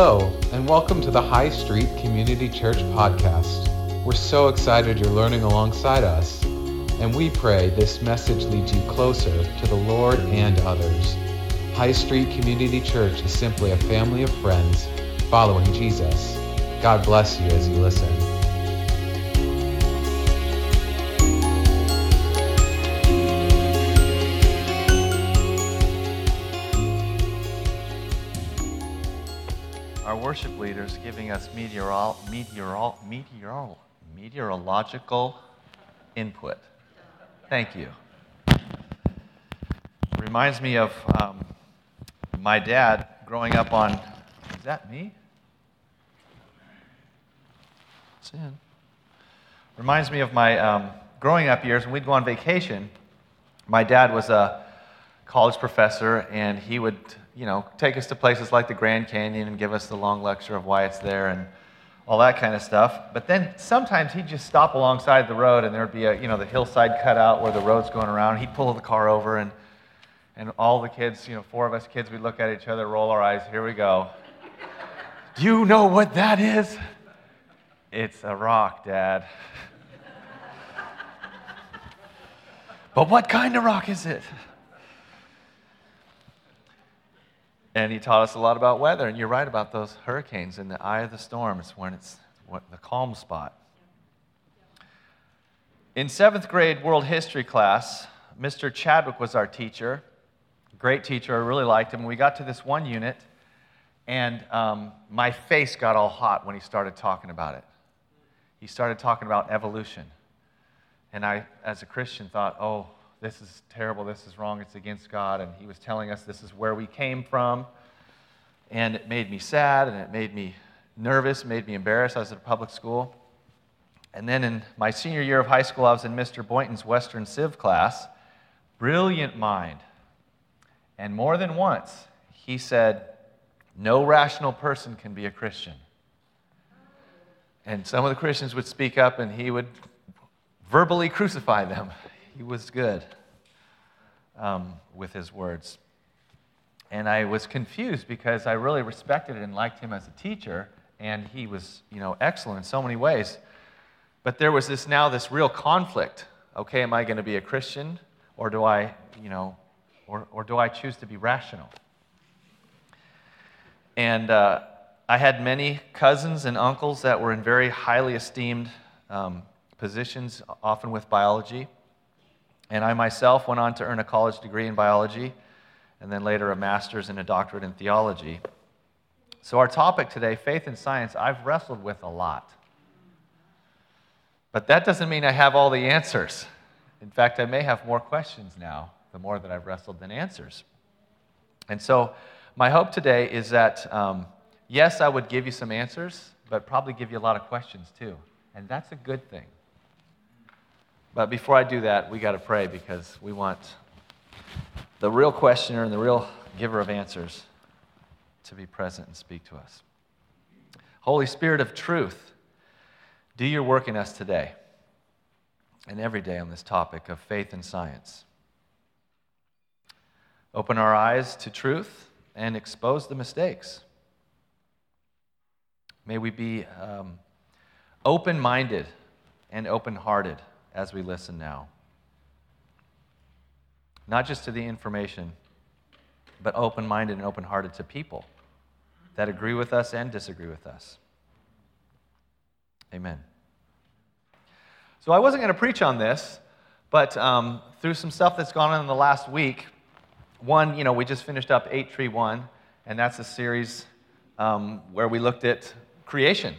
Hello, and welcome to the High Street Community Church podcast. We're so excited you're learning alongside us, and we pray this message leads you closer to the Lord and others. High Street Community Church is simply a family of friends following Jesus. God bless you as you listen. Worship leaders giving us meteorol, meteorol, meteorol, meteorological input. Thank you. Reminds me of um, my dad growing up on. Is that me? It's in. Reminds me of my um, growing up years when we'd go on vacation. My dad was a college professor, and he would, you know, take us to places like the Grand Canyon and give us the long lecture of why it's there and all that kind of stuff. But then sometimes he'd just stop alongside the road, and there'd be a, you know, the hillside cut out where the road's going around. He'd pull the car over, and and all the kids, you know, four of us kids, we'd look at each other, roll our eyes. Here we go. Do you know what that is? It's a rock, Dad. but what kind of rock is it? And he taught us a lot about weather. And you're right about those hurricanes. In the eye of the storm is when it's what, the calm spot. In seventh grade world history class, Mr. Chadwick was our teacher. Great teacher. I really liked him. We got to this one unit, and um, my face got all hot when he started talking about it. He started talking about evolution. And I, as a Christian, thought, oh, this is terrible, this is wrong, it's against God. And he was telling us this is where we came from. And it made me sad and it made me nervous, made me embarrassed. I was at a public school. And then in my senior year of high school, I was in Mr. Boynton's Western Civ class. Brilliant mind. And more than once, he said, No rational person can be a Christian. And some of the Christians would speak up and he would verbally crucify them he was good um, with his words. And I was confused because I really respected and liked him as a teacher, and he was, you know, excellent in so many ways. But there was this now this real conflict. Okay, am I going to be a Christian, or do I, you know, or, or do I choose to be rational? And uh, I had many cousins and uncles that were in very highly esteemed um, positions, often with biology. And I myself went on to earn a college degree in biology and then later a master's and a doctorate in theology. So, our topic today, faith and science, I've wrestled with a lot. But that doesn't mean I have all the answers. In fact, I may have more questions now, the more that I've wrestled than answers. And so, my hope today is that, um, yes, I would give you some answers, but probably give you a lot of questions too. And that's a good thing. But before I do that, we got to pray because we want the real questioner and the real giver of answers to be present and speak to us. Holy Spirit of truth, do your work in us today and every day on this topic of faith and science. Open our eyes to truth and expose the mistakes. May we be um, open minded and open hearted as we listen now. Not just to the information, but open minded and open hearted to people that agree with us and disagree with us. Amen. So I wasn't going to preach on this, but um, through some stuff that's gone on in the last week, one, you know, we just finished up 831, and that's a series um, where we looked at creation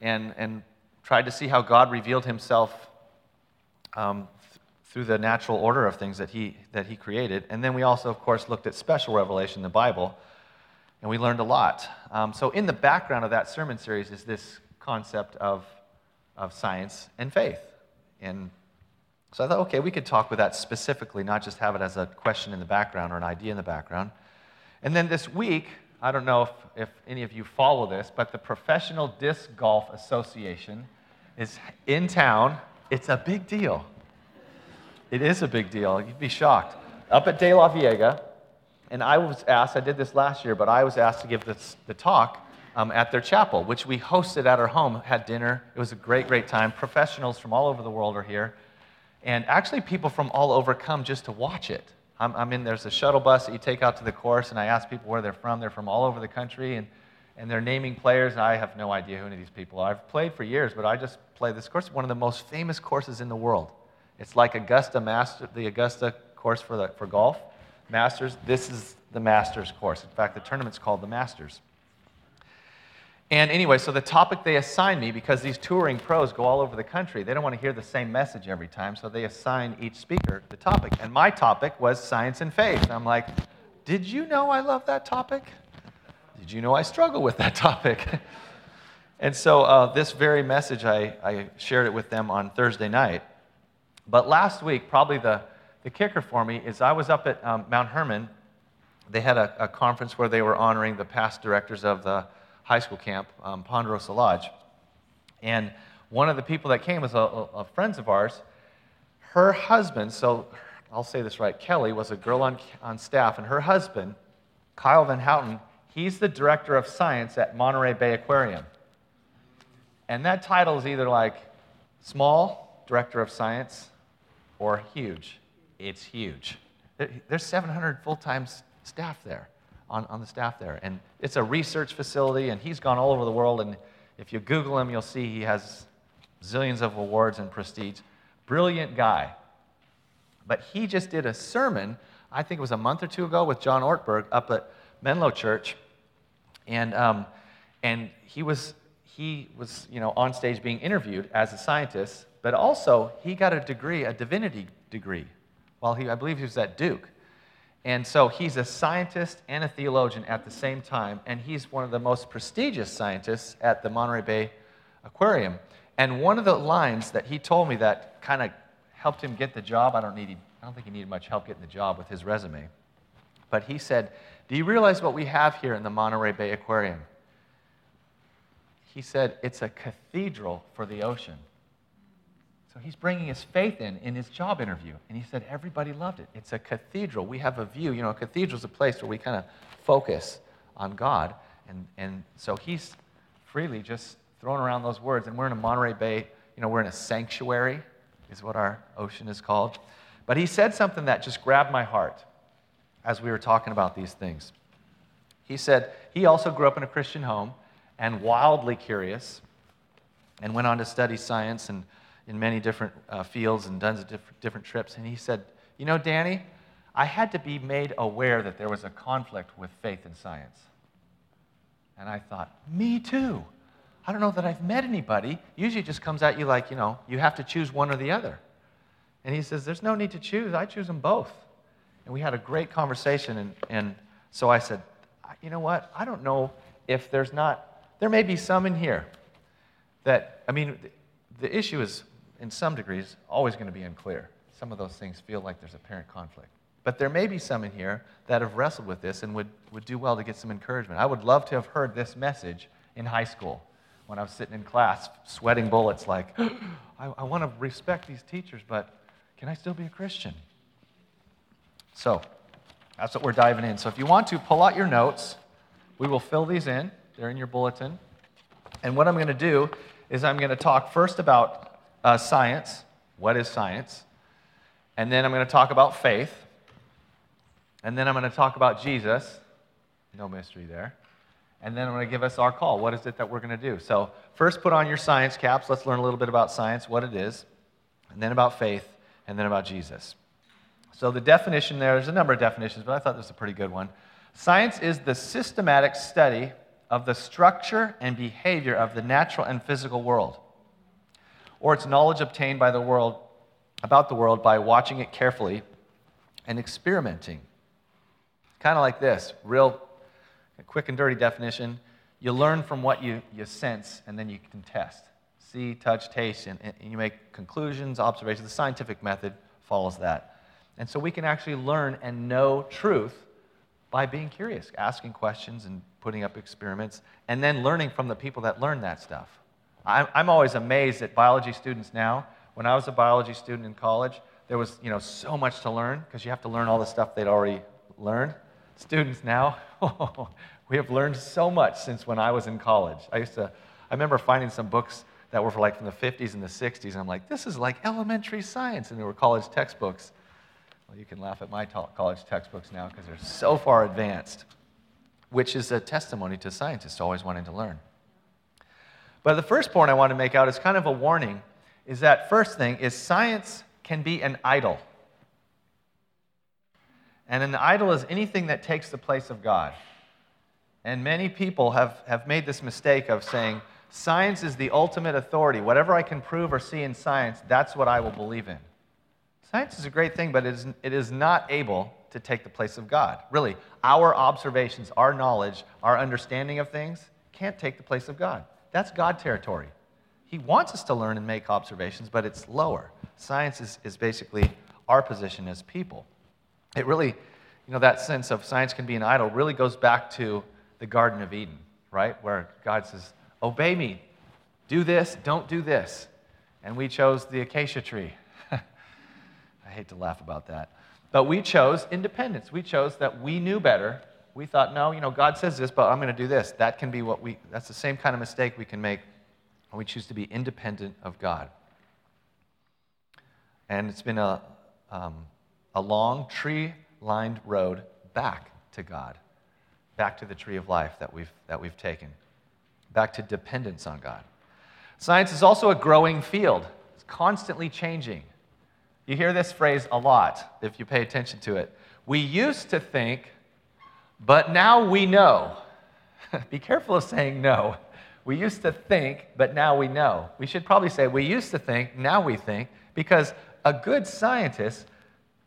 and, and tried to see how God revealed himself um, th- through the natural order of things that he, that he created. And then we also, of course, looked at special revelation in the Bible, and we learned a lot. Um, so, in the background of that sermon series is this concept of, of science and faith. And so I thought, okay, we could talk with that specifically, not just have it as a question in the background or an idea in the background. And then this week, I don't know if, if any of you follow this, but the Professional Disc Golf Association is in town it's a big deal. It is a big deal. You'd be shocked. Up at DeLaveaga, And I was asked, I did this last year, but I was asked to give this, the talk um, at their chapel, which we hosted at our home, had dinner. It was a great, great time. Professionals from all over the world are here. And actually, people from all over come just to watch it. I'm, I'm in, there's a shuttle bus that you take out to the course, and I ask people where they're from. They're from all over the country, and, and they're naming players. I have no idea who any of these people are. I've played for years, but I just play this course, one of the most famous courses in the world. It's like Augusta Master, the Augusta course for, the, for golf, Masters. This is the Masters course. In fact, the tournament's called the Masters. And anyway, so the topic they assigned me, because these touring pros go all over the country, they don't want to hear the same message every time, so they assign each speaker the topic. And my topic was science and faith. And I'm like, did you know I love that topic? Did you know I struggle with that topic? And so uh, this very message, I, I shared it with them on Thursday night. But last week, probably the, the kicker for me is I was up at um, Mount Hermon. They had a, a conference where they were honoring the past directors of the high school camp, um, Ponderosa Lodge. And one of the people that came was a, a, friends of ours. Her husband, so I'll say this right, Kelly was a girl on, on staff, and her husband, Kyle Van Houtan, he's the director of science at Monterey Bay Aquarium. And that title is either like small, director of science, or huge. It's huge. There's 700 full time staff there on, on the staff there. And it's a research facility, and he's gone all over the world. And if you Google him, you'll see he has zillions of awards and prestige. Brilliant guy. But he just did a sermon, I think it was a month or two ago, with John Ortberg up at Menlo Church. And, um, and he was, he was you know, on stage being interviewed as a scientist, but also he got a degree, a divinity degree, while he, I believe he was at Duke. And so he's a scientist and a theologian at the same time, and he's one of the most prestigious scientists at the Monterey Bay Aquarium. And one of the lines that he told me that kind of helped him get the job, I don't, need, I don't think he needed much help getting the job with his resume, but he said, Do you realize what we have here in the Monterey Bay Aquarium? He said, It's a cathedral for the ocean. So he's bringing his faith in in his job interview. And he said, everybody loved it. It's a cathedral. We have a view. You know, a cathedral is a place where we kind of focus on God. And, and so he's freely just throwing around those words. And we're in a Monterey Bay, you know, we're in a sanctuary, is what our ocean is called. But he said something that just grabbed my heart as we were talking about these things. He said he also grew up in a Christian home and wildly curious and went on to study science and in many different uh, fields and of different, different trips. And he said, You know, Danny, I had to be made aware that there was a conflict with faith and science. And I thought, Me too. I don't know that I've met anybody. Usually it just comes at you like, you know, you have to choose one or the other. And he says, There's no need to choose. I choose them both. And we had a great conversation. And, and so I said, You know what? I don't know if there's not, there may be some in here that, I mean, the issue is in some degrees, always going to be unclear. Some of those things feel like there's apparent conflict. But there may be some in here that have wrestled with this and would, would do well to get some encouragement. I would love to have heard this message in high school when I was sitting in class sweating bullets like, I, I want to respect these teachers, but can I still be a Christian? So that's what we're diving in. So if you want to, pull out your notes. We will fill these in, they're in your bulletin. And what I'm going to do is I'm going to talk first about uh, science. What is science? And then I'm going to talk about faith. And then I'm going to talk about Jesus. No mystery there. And then I'm going to give us our call. What is it that we're going to do? So, first, put on your science caps. Let's learn a little bit about science, what it is, and then about faith, and then about Jesus. So, the definition there, there's a number of definitions, but I thought this was a pretty good one. Science is the systematic study of the structure and behavior of the natural and physical world or it's knowledge obtained by the world about the world by watching it carefully and experimenting. Kind of like this, real quick and dirty definition. You learn from what you, you sense, and then you can test. See, touch, taste, and, and you make conclusions, observations. The scientific method follows that. And so we can actually learn and know truth by being curious, asking questions and putting up experiments, and then learning from the people that learn that stuff. I'm I'm always amazed at biology students now. When I was a biology student in college, there was you know, so much to learn because you have to learn all the stuff they'd already learned. students now, we have learned so much since when I was in college. I used to, I remember finding some books that were for like from the 50s and the 60s, and I'm like, this is like elementary science, and they were college textbooks. Well, you can laugh at my college textbooks now because they're so far advanced, which is a testimony to scientists always wanting to learn. But the first point I want to make out is kind of a warning is that first thing is science can be an idol. And an idol is anything that takes the place of God. And many people have, have made this mistake of saying, science is the ultimate authority. Whatever I can prove or see in science, that's what I will believe in. Science is a great thing, but it is, it is not able to take the place of God. Really, our observations, our knowledge, our understanding of things can't take the place of God. That's God territory. He wants us to learn and make observations, but it's lower. Science is, is basically our position as people. It really, you know, that sense of science can be an idol really goes back to the Garden of Eden, right? Where God says, Obey me, do this, don't do this. And we chose the acacia tree. I hate to laugh about that. But we chose independence. We chose that we knew better. We thought, no, you know, God says this, but I'm going to do this. That can be what we, that's the same kind of mistake we can make when we choose to be independent of God. And it's been a, um, a long tree lined road back to God, back to the tree of life that we've, that we've taken, back to dependence on God. Science is also a growing field, it's constantly changing. You hear this phrase a lot if you pay attention to it. We used to think, but now we know. Be careful of saying no. We used to think, but now we know. We should probably say, we used to think, now we think, because a good scientist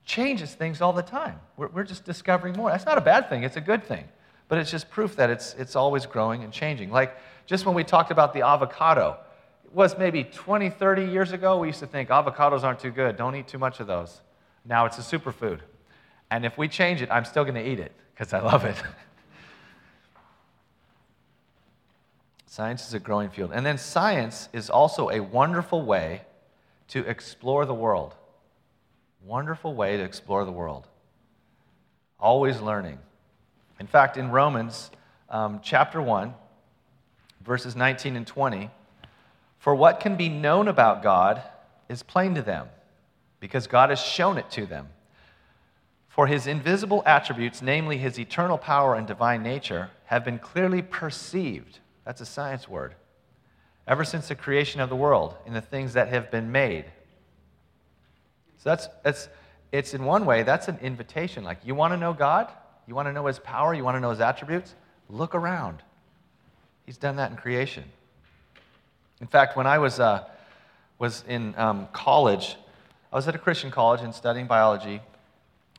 changes things all the time. We're, we're just discovering more. That's not a bad thing, it's a good thing. But it's just proof that it's, it's always growing and changing. Like just when we talked about the avocado, was maybe 20, 30 years ago, we used to think avocados aren't too good. Don't eat too much of those. Now it's a superfood. And if we change it, I'm still going to eat it because I love it. science is a growing field. And then science is also a wonderful way to explore the world. Wonderful way to explore the world. Always learning. In fact, in Romans um, chapter 1, verses 19 and 20, for what can be known about God is plain to them, because God has shown it to them. For his invisible attributes, namely his eternal power and divine nature, have been clearly perceived. That's a science word. Ever since the creation of the world, in the things that have been made. So that's, that's it's in one way, that's an invitation. Like, you want to know God? You want to know his power? You want to know his attributes? Look around. He's done that in creation. In fact, when I was, uh, was in um, college, I was at a Christian college and studying biology,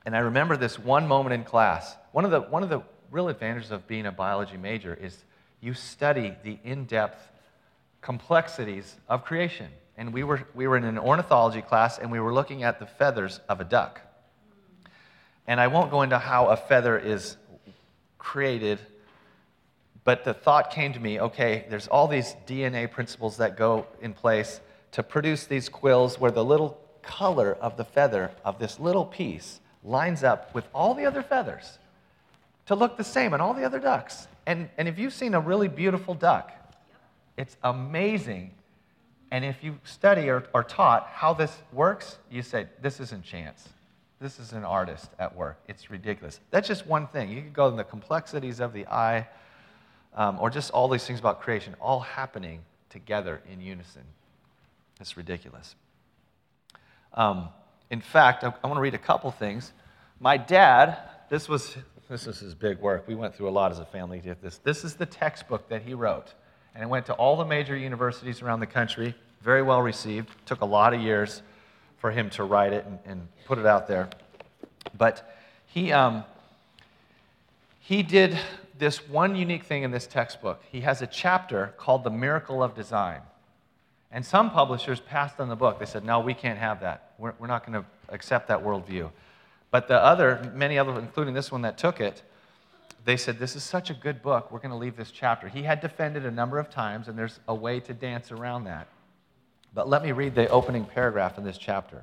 and I remember this one moment in class. One of the, one of the real advantages of being a biology major is you study the in depth complexities of creation. And we were, we were in an ornithology class, and we were looking at the feathers of a duck. And I won't go into how a feather is created but the thought came to me okay, there's all these DNA principles that go in place to produce these quills where the little color of the feather of this little piece lines up with all the other feathers to look the same on all the other ducks. And, and if you've seen a really beautiful duck, it's amazing. And if you study or are taught how this works, you say, this isn't chance. This is an artist at work. It's ridiculous. That's just one thing. You could go in the complexities of the eye, um, or just all these things about creation, all happening together in unison. It's ridiculous. Um, in fact, I, I want to read a couple things. My dad, this was this was his big work. We went through a lot as a family to get this. This is the textbook that he wrote, and it went to all the major universities around the country. Very well received. Took a lot of years for him to write it and, and put it out there, but he um, he did this one unique thing in this textbook. He has a chapter called The Miracle of Design. And some publishers passed on the book. They said, no, we can't have that. We're, we're not going to accept that worldview. But the other, many other, including this one that took it, they said, This is such a good book, we're going to leave this chapter. He had defended a number of times, and there's a way to dance around that. But let me read the opening paragraph in this chapter.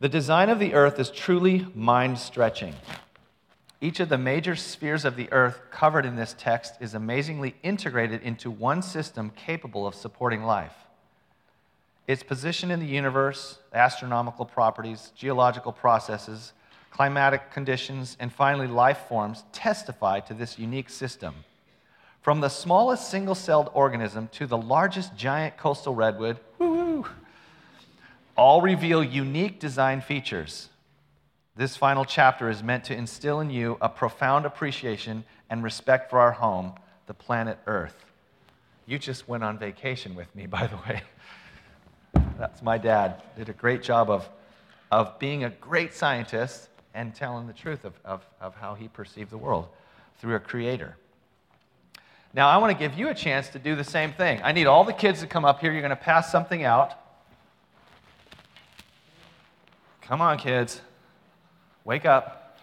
The design of the earth is truly mind stretching. Each of the major spheres of the earth covered in this text is amazingly integrated into one system capable of supporting life. Its position in the universe, astronomical properties, geological processes, climatic conditions, and finally life forms testify to this unique system. From the smallest single celled organism to the largest giant coastal redwood, all reveal unique design features. This final chapter is meant to instill in you a profound appreciation and respect for our home, the planet Earth. You just went on vacation with me, by the way. That's my dad. Did a great job of, of being a great scientist and telling the truth of, of, of how he perceived the world through a creator. Now, I want to give you a chance to do the same thing. I need all the kids to come up here. You're going to pass something out. Come on, kids. Wake up.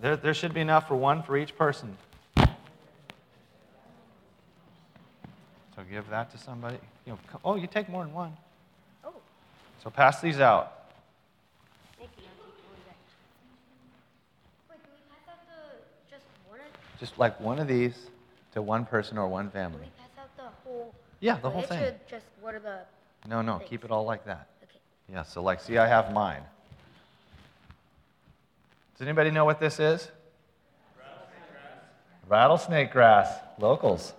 There, there should be enough for one for each person. So give that to somebody. You know, oh, you take more than one. Oh. So pass these out. Wait, do we pass out the, just one? Just like one of these to one person or one family. Do we pass out the whole? Yeah, the whole thing. Just what are the? No, no, things? keep it all like that. Okay. Yeah. So like, see, I have mine. Does anybody know what this is? Rattlesnake grass. Rattlesnake grass. Locals.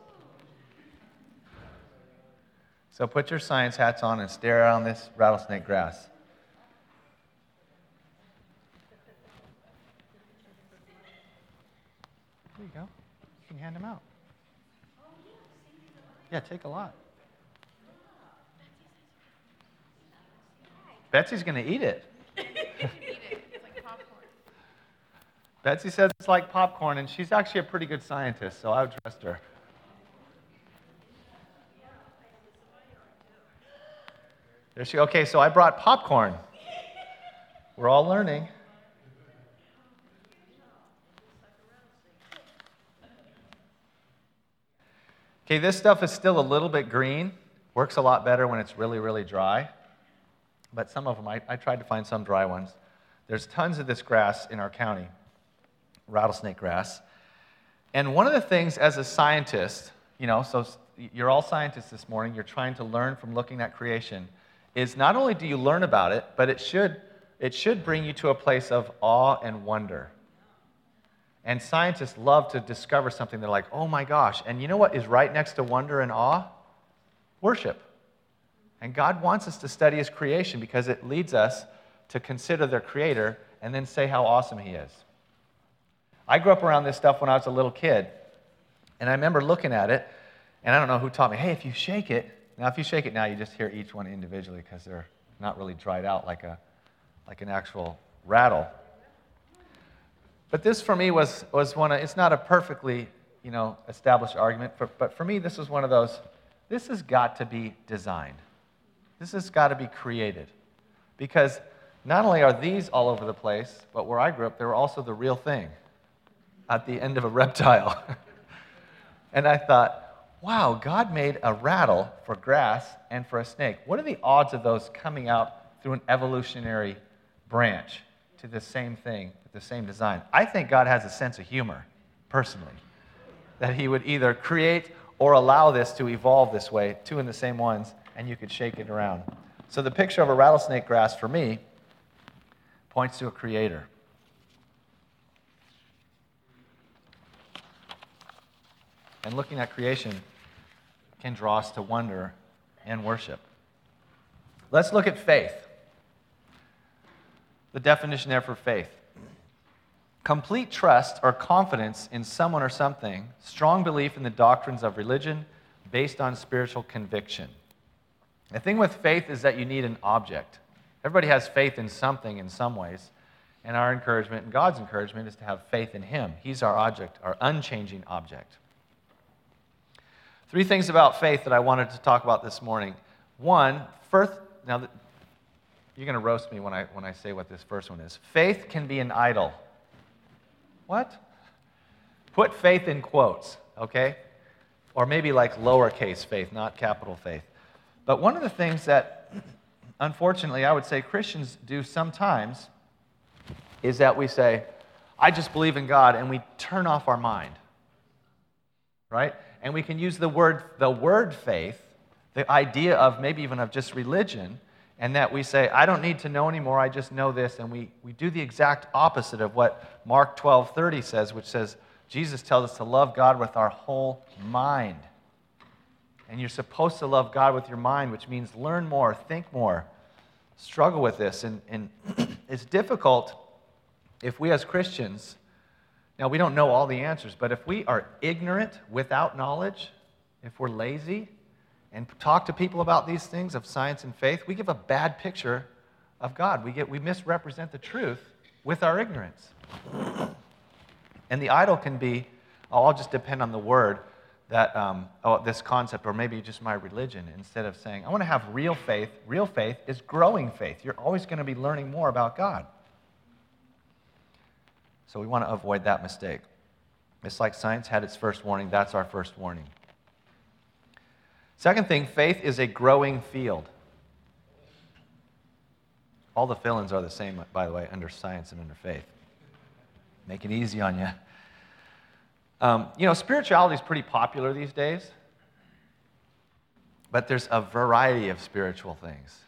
So put your science hats on and stare around this rattlesnake grass. There you go. You can hand them out. Yeah, take a lot. Betsy's going to eat it. Betsy says it's like popcorn, and she's actually a pretty good scientist, so I would trust her. There she Okay, so I brought popcorn. We're all learning. Okay, this stuff is still a little bit green. Works a lot better when it's really, really dry. But some of them, I, I tried to find some dry ones. There's tons of this grass in our county, rattlesnake grass. And one of the things as a scientist, you know, so you're all scientists this morning, you're trying to learn from looking at creation is not only do you learn about it, but it should, it should bring you to a place of awe and wonder. And scientists love to discover something. They're like, oh my gosh. And you know what is right next to wonder and awe? Worship. And God wants us to study His creation because it leads us to consider their Creator and then say how awesome He is. I grew up around this stuff when I was a little kid. And I remember looking at it, and I don't know who taught me, hey, if you shake it, now, if you shake it now, you just hear each one individually because they're not really dried out like, a, like an actual rattle. But this for me was, was one of, it's not a perfectly, you know, established argument, for, but for me, this was one of those, this has got to be designed. This has got to be created. Because not only are these all over the place, but where I grew up, they were also the real thing at the end of a reptile. and I thought, wow, God made a rattle for grass and for a snake. What are the odds of those coming out through an evolutionary branch to the same thing, the same design? I think God has a sense of humor, personally, that He would either create or allow this to evolve this way, two in the same ones, and you could shake it around. So the picture of a rattlesnake grass for me points to a creator. And looking at creation, can draw us to wonder and worship. Let's look at faith. The definition there for faith complete trust or confidence in someone or something, strong belief in the doctrines of religion based on spiritual conviction. The thing with faith is that you need an object. Everybody has faith in something in some ways. And our encouragement and God's encouragement is to have faith in Him. He's our object, our unchanging object. Three things about faith that I wanted to talk about this morning. One, first, now you're going to roast me when I, when I say what this first one is. Faith can be an idol. What? Put faith in quotes, okay? Or maybe like lowercase faith, not capital faith. But one of the things that unfortunately, I would say Christians do sometimes is that we say, I just believe in God, and we turn off our mind. Right? And we can use the word, the word faith, the idea of maybe even of just religion, and that we say, I don't need to know anymore, I just know this, and we, we do the exact opposite of what Mark 12 30 says, which says, Jesus tells us to love God with our whole mind. And you're supposed to love God with your mind, which means learn more, think more, struggle with this. And, and it's difficult if we as Christians, now we don't know all the answers, but if we are ignorant without knowledge, if we're lazy, and talk to people about these things of science and faith, we give a bad picture of God. We, get, we misrepresent the truth with our ignorance. And the idol can be, oh, I'll just depend on the word that um, oh, this concept, or maybe just my religion, instead of saying, I want to have real faith. Real faith is growing faith. You're always going to be learning more about God. So we want to avoid that mistake. It's like science had its first warning, that's our first warning. Second thing, faith is a growing field. All the fill ins are the same, by the way, under science and under faith. Make it easy on you. Um, you know, spirituality is pretty popular these days, but there's a variety of spiritual things.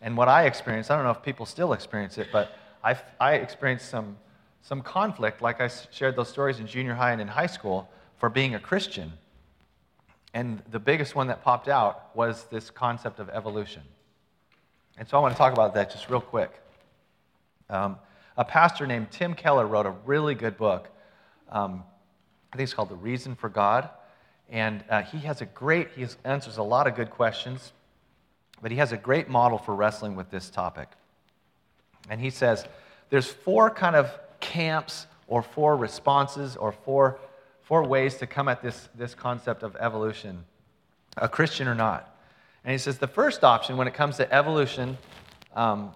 And what I experienced, I don't know if people still experience it, but I, I experienced some, some conflict, like I shared those stories in junior high and in high school, for being a Christian. And the biggest one that popped out was this concept of evolution. And so I want to talk about that just real quick. Um, a pastor named Tim Keller wrote a really good book. Um, I think it's called The Reason for God. And uh, he has a great, he answers a lot of good questions, but he has a great model for wrestling with this topic. And he says there's four kind of camps or four responses or four, four ways to come at this, this concept of evolution, a Christian or not. And he says the first option when it comes to evolution um,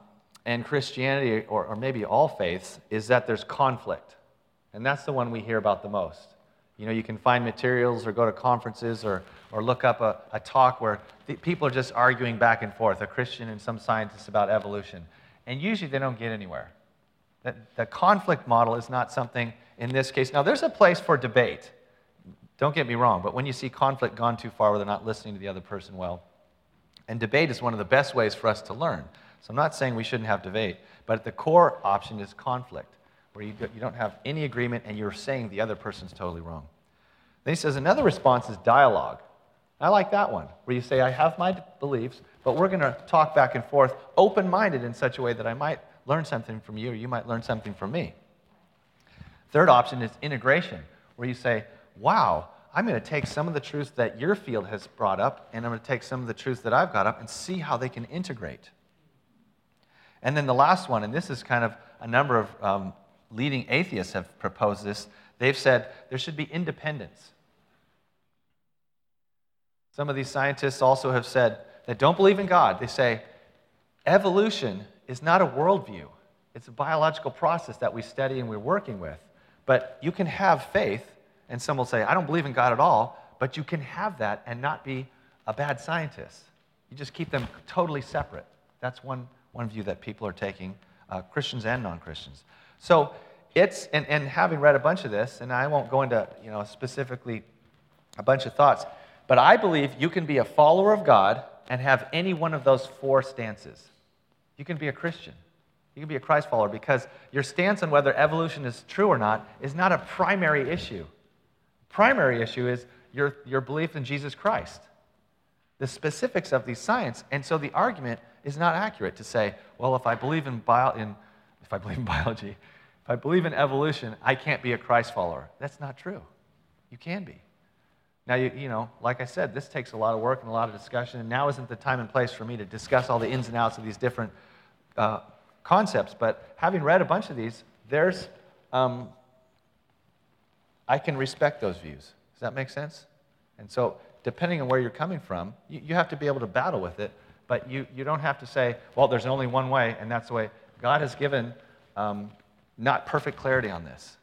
and Christianity, or, or maybe all faiths, is that there's conflict. And that's the one we hear about the most. You know, you can find materials or go to conferences or, or look up a, a talk where people are just arguing back and forth, a Christian and some scientists about evolution. And usually they don't get anywhere. The, the conflict model is not something in this case. Now, there's a place for debate. Don't get me wrong, but when you see conflict gone too far where they're not listening to the other person well, and debate is one of the best ways for us to learn. So I'm not saying we shouldn't have debate, but the core option is conflict, where you, you don't have any agreement and you're saying the other person's totally wrong. Then he says another response is dialogue. I like that one, where you say, I have my beliefs, but we're going to talk back and forth, open minded in such a way that I might learn something from you or you might learn something from me. Third option is integration, where you say, Wow, I'm going to take some of the truths that your field has brought up, and I'm going to take some of the truths that I've got up and see how they can integrate. And then the last one, and this is kind of a number of um, leading atheists have proposed this, they've said there should be independence. Some of these scientists also have said that don't believe in God. They say evolution is not a worldview, it's a biological process that we study and we're working with. But you can have faith, and some will say, I don't believe in God at all, but you can have that and not be a bad scientist. You just keep them totally separate. That's one one view that people are taking, uh, Christians and non Christians. So it's, and, and having read a bunch of this, and I won't go into you know, specifically a bunch of thoughts, but I believe you can be a follower of God and have any one of those four stances. You can be a Christian. You can be a Christ follower because your stance on whether evolution is true or not is not a primary issue. Primary issue is your, your belief in Jesus Christ, the specifics of these science. And so the argument is not accurate to say, well, if I believe in, bio, in, if I believe in biology, if I believe in evolution, I can't be a Christ follower. That's not true. You can be. Now, you, you know, like I said, this takes a lot of work and a lot of discussion, and now isn't the time and place for me to discuss all the ins and outs of these different uh, concepts. But having read a bunch of these, there's, um, I can respect those views. Does that make sense? And so, depending on where you're coming from, you, you have to be able to battle with it but you, you don't have to say, well, there's only one way, and that's the way. God has given um, not perfect clarity on this.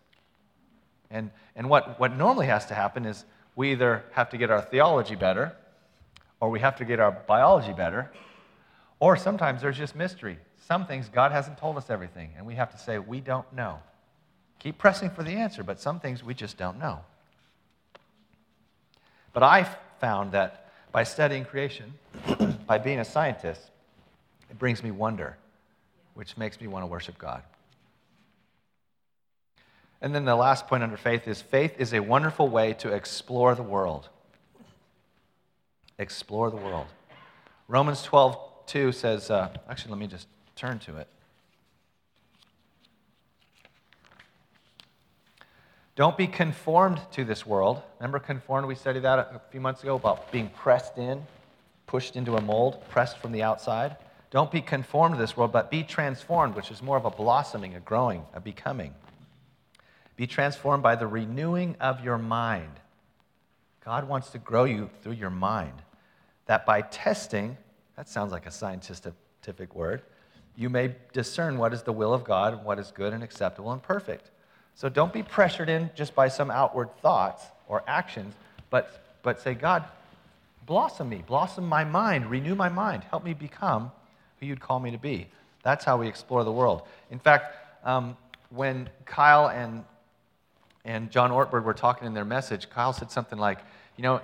And, and what, what normally has to happen is we either have to get our theology better, or we have to get our biology better, Or sometimes there's just mystery. Some things God hasn't told us everything, and we have to say, we don't know. Keep pressing for the answer, but some things we just don't know. But I found that by studying creation, by being a scientist, it brings me wonder, which makes me want to worship God. And then the last point under faith is faith is a wonderful way to explore the world. Explore the world. Romans 12, 2 says, uh, actually, let me just turn to it. Don't be conformed to this world. Remember, conformed? We studied that a few months ago about being pressed in, pushed into a mold, pressed from the outside. Don't be conformed to this world, but be transformed, which is more of a blossoming, a growing, a becoming. Be transformed by the renewing of your mind. God wants to grow you through your mind. That by testing, that sounds like a scientific word, you may discern what is the will of God and what is good and acceptable and perfect. So don't be pressured in just by some outward thoughts or actions, but, but say, God, blossom me, blossom my mind, renew my mind, help me become who you'd call me to be. That's how we explore the world. In fact, um, when Kyle and, and John Ortberg were talking in their message, Kyle said something like, you know,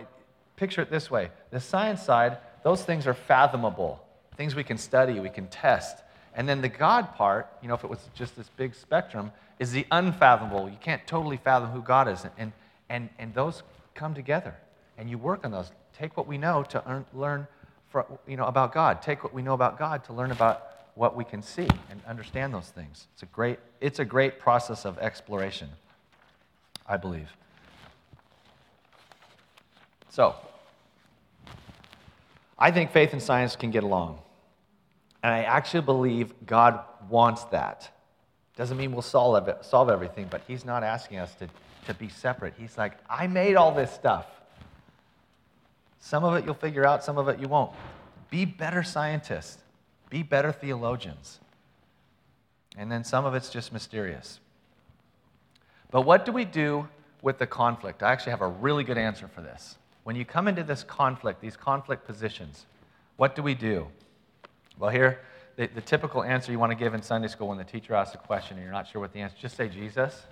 picture it this way the science side, those things are fathomable, things we can study, we can test. And then the God part, you know, if it was just this big spectrum, is the unfathomable. You can't totally fathom who God is. And, and, and those come together. And you work on those. Take what we know to earn, learn for, you know, about God. Take what we know about God to learn about what we can see and understand those things. It's a great, it's a great process of exploration, I believe. So, I think faith and science can get along. And I actually believe God wants that. Doesn't mean we'll solve, solve everything, but He's not asking us to, to be separate. He's like, I made all this stuff. Some of it you'll figure out, some of it you won't. Be better scientists, be better theologians. And then some of it's just mysterious. But what do we do with the conflict? I actually have a really good answer for this. When you come into this conflict, these conflict positions, what do we do? Well, here, the, the typical answer you want to give in Sunday school when the teacher asks a question and you're not sure what the answer is, just say Jesus.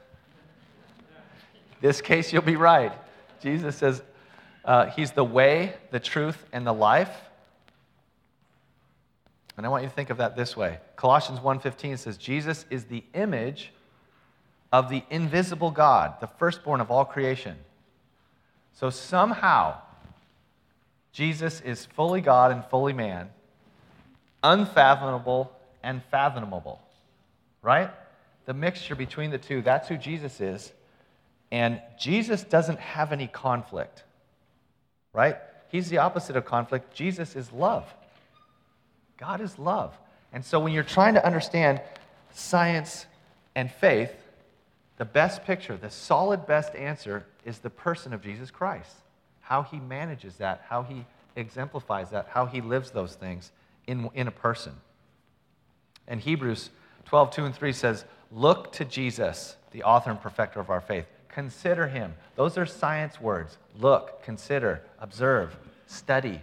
This case, you'll be right. Jesus says, uh, He's the way, the truth, and the life. And I want you to think of that this way. Colossians 1:15 says Jesus is the image of the invisible God, the firstborn of all creation. So somehow Jesus is fully God and fully man unfathomable and fathomable, right? The mixture between the two, that's who Jesus is. And Jesus doesn't have any conflict, right? He's the opposite of conflict. Jesus is love. God is love. And so when you're trying to understand science and faith, the best picture, the solid best answer is the person of Jesus Christ. How he manages that, how he exemplifies that, how he lives those things in, in a person. And Hebrews 12, 2 and 3 says, Look to Jesus, the author and perfecter of our faith. Consider him. Those are science words. Look, consider, observe, study.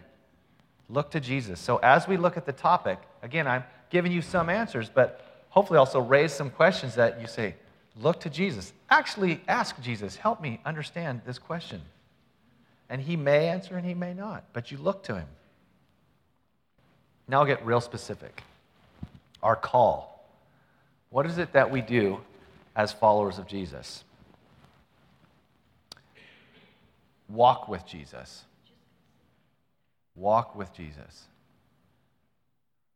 Look to Jesus. So as we look at the topic, again, I'm giving you some answers, but hopefully also raise some questions that you say, look to Jesus. Actually, ask Jesus, help me understand this question. And he may answer and he may not, but you look to him. Now I'll get real specific. Our call. What is it that we do as followers of Jesus? Walk with Jesus. Walk with Jesus.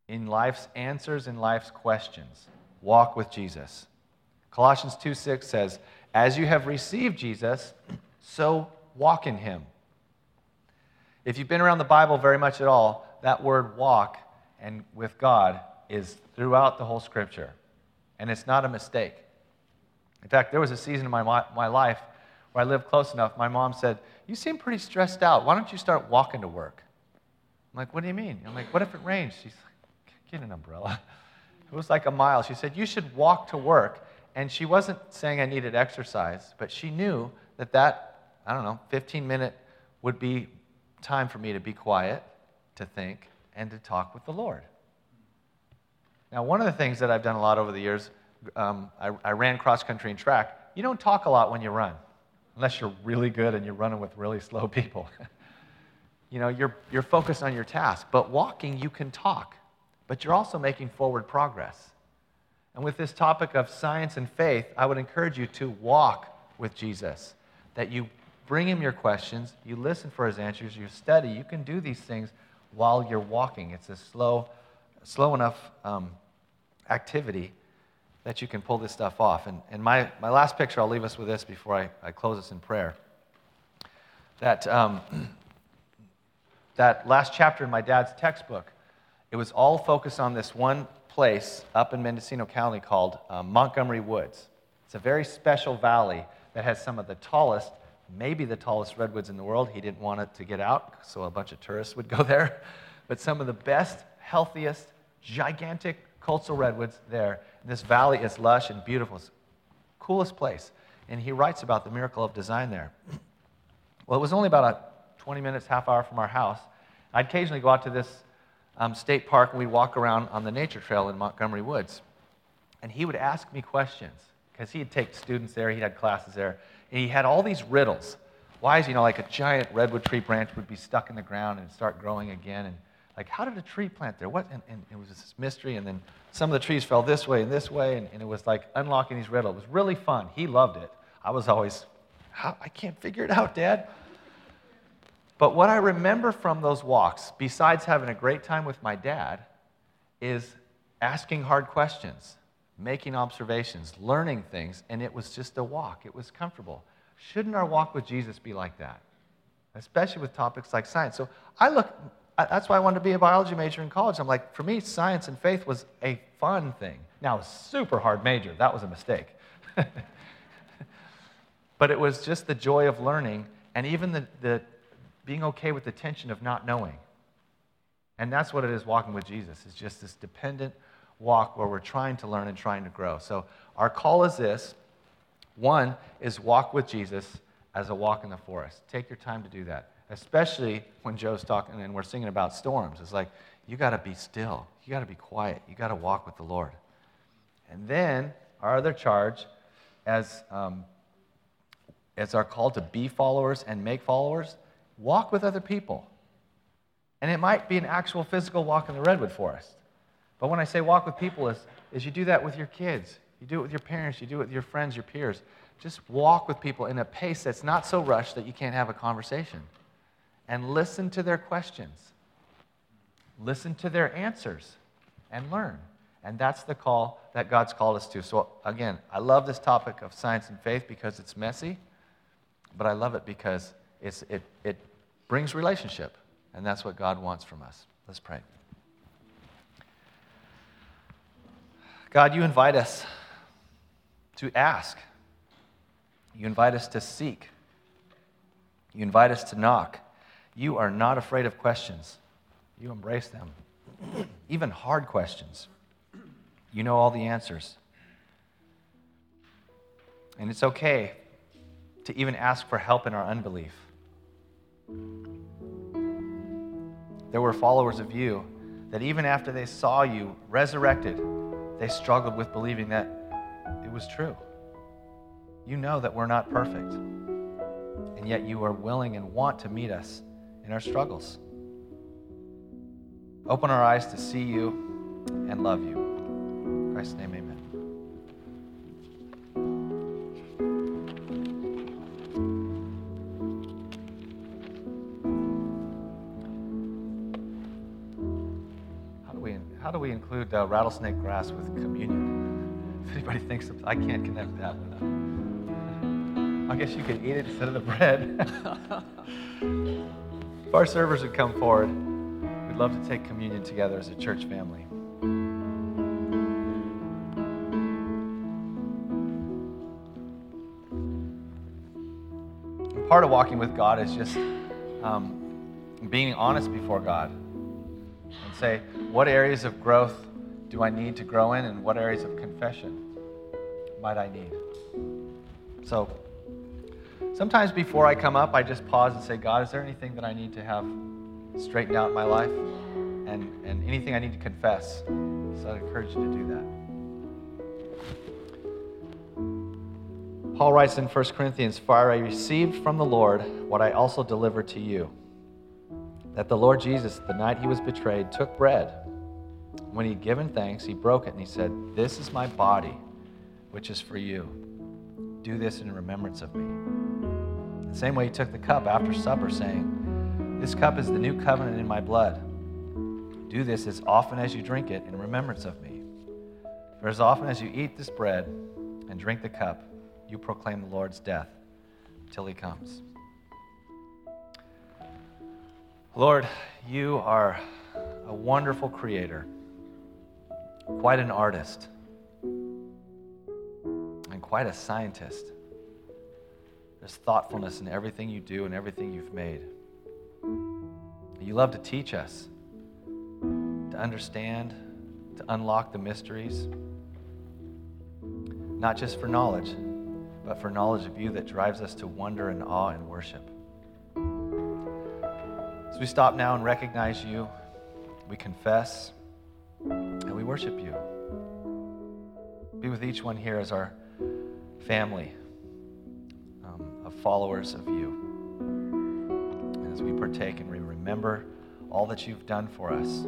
In life's answers, in life's questions, walk with Jesus. Colossians 2 6 says, As you have received Jesus, so walk in him. If you've been around the Bible very much at all, that word walk and with God is throughout the whole scripture. And it's not a mistake. In fact, there was a season in my, my life where I lived close enough. My mom said, You seem pretty stressed out. Why don't you start walking to work? I'm like, What do you mean? I'm like, What if it rains? She's like, Get an umbrella. It was like a mile. She said, You should walk to work. And she wasn't saying I needed exercise, but she knew that that, I don't know, 15 minute would be time for me to be quiet, to think, and to talk with the Lord. Now, one of the things that I've done a lot over the years, um, I, I ran cross country and track. You don't talk a lot when you run, unless you're really good and you're running with really slow people. you know, you're, you're focused on your task. But walking, you can talk, but you're also making forward progress. And with this topic of science and faith, I would encourage you to walk with Jesus, that you bring him your questions, you listen for his answers, you study. You can do these things while you're walking. It's a slow, slow enough um, activity that you can pull this stuff off. And, and my, my last picture, I'll leave us with this before I, I close us in prayer. That, um, that last chapter in my dad's textbook, it was all focused on this one place up in Mendocino County called um, Montgomery Woods. It's a very special valley that has some of the tallest, maybe the tallest redwoods in the world. He didn't want it to get out, so a bunch of tourists would go there. But some of the best, healthiest, gigantic coastal redwoods there. This valley is lush and beautiful. It's coolest place. And he writes about the miracle of design there. Well, it was only about a 20 minutes, half hour from our house. I'd occasionally go out to this um, state park and we'd walk around on the nature trail in Montgomery Woods. And he would ask me questions because he'd take students there, he'd had classes there, and he had all these riddles. Why is, you know, like a giant redwood tree branch would be stuck in the ground and start growing again? And like, how did a tree plant there? What? And, and it was this mystery. And then some of the trees fell this way and this way, and, and it was like unlocking these riddles. It was really fun. He loved it. I was always, I can't figure it out, Dad. But what I remember from those walks, besides having a great time with my dad, is asking hard questions, making observations, learning things, and it was just a walk. It was comfortable. Shouldn't our walk with Jesus be like that? Especially with topics like science. So I look, that's why I wanted to be a biology major in college. I'm like, for me, science and faith was a fun thing. Now, a super hard major. That was a mistake. but it was just the joy of learning and even the, the being okay with the tension of not knowing. And that's what it is walking with Jesus. It's just this dependent walk where we're trying to learn and trying to grow. So our call is this. One is walk with Jesus as a walk in the forest. Take your time to do that, especially when Joe's talking and we're singing about storms. It's like, you got to be still. You got to be quiet. You got to walk with the Lord. And then our other charge as, um, as our call to be followers and make followers walk with other people. And it might be an actual physical walk in the redwood forest. But when I say walk with people, is, is you do that with your kids, you do it with your parents, you do it with your friends, your peers. Just walk with people in a pace that's not so rushed that you can't have a conversation. And listen to their questions, listen to their answers, and learn. And that's the call that God's called us to. So, again, I love this topic of science and faith because it's messy, but I love it because it's, it, it brings relationship, and that's what God wants from us. Let's pray. God, you invite us to ask. You invite us to seek. You invite us to knock. You are not afraid of questions. You embrace them, even hard questions. You know all the answers. And it's okay to even ask for help in our unbelief. There were followers of you that even after they saw you resurrected, they struggled with believing that it was true. You know that we're not perfect, and yet you are willing and want to meet us in our struggles. Open our eyes to see you and love you. In Christ's name, amen. how do we include uh, rattlesnake grass with communion? If anybody thinks of, I can't connect that with them. I guess you could eat it instead of the bread. if our servers would come forward, we'd love to take communion together as a church family. part of walking with God is just um, being honest before God and say, what areas of growth do I need to grow in, and what areas of confession might I need? So, sometimes before I come up, I just pause and say, God, is there anything that I need to have straightened out in my life? And, and, anything I need to confess. So I'd encourage you to do that. Paul writes in 1 Corinthians, For I received from the Lord what I also delivered to you. That the Lord Jesus, the night he was betrayed, took bread. When he'd given thanks, he broke it and he said, This is my body, which is for you. Do this in remembrance of me. The same way he took the cup after supper, saying, This cup is the new covenant in my blood. Do this as often as you drink it in remembrance of me. For as often as you eat this bread and drink the cup, you proclaim the Lord's death till he comes. Lord, you are a wonderful creator, quite an artist, and quite a scientist. There's thoughtfulness in everything you do and everything you've made. You love to teach us, to understand, to unlock the mysteries, not just for knowledge but for knowledge of you that drives us to wonder and awe and worship. As we stop now and recognize you, we confess and we worship you. Be with each one here as our family followers of you. And as we partake and we remember all that you've done for us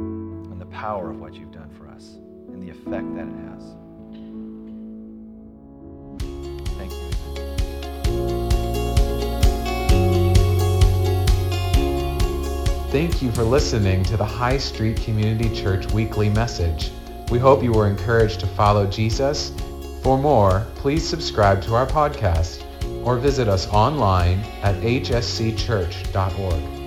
and the power of what you've done for us and the effect that it has. Thank you. Thank you for listening to the High Street Community Church weekly message. We hope you were encouraged to follow Jesus. For more, please subscribe to our podcast or visit us online at hscchurch.org.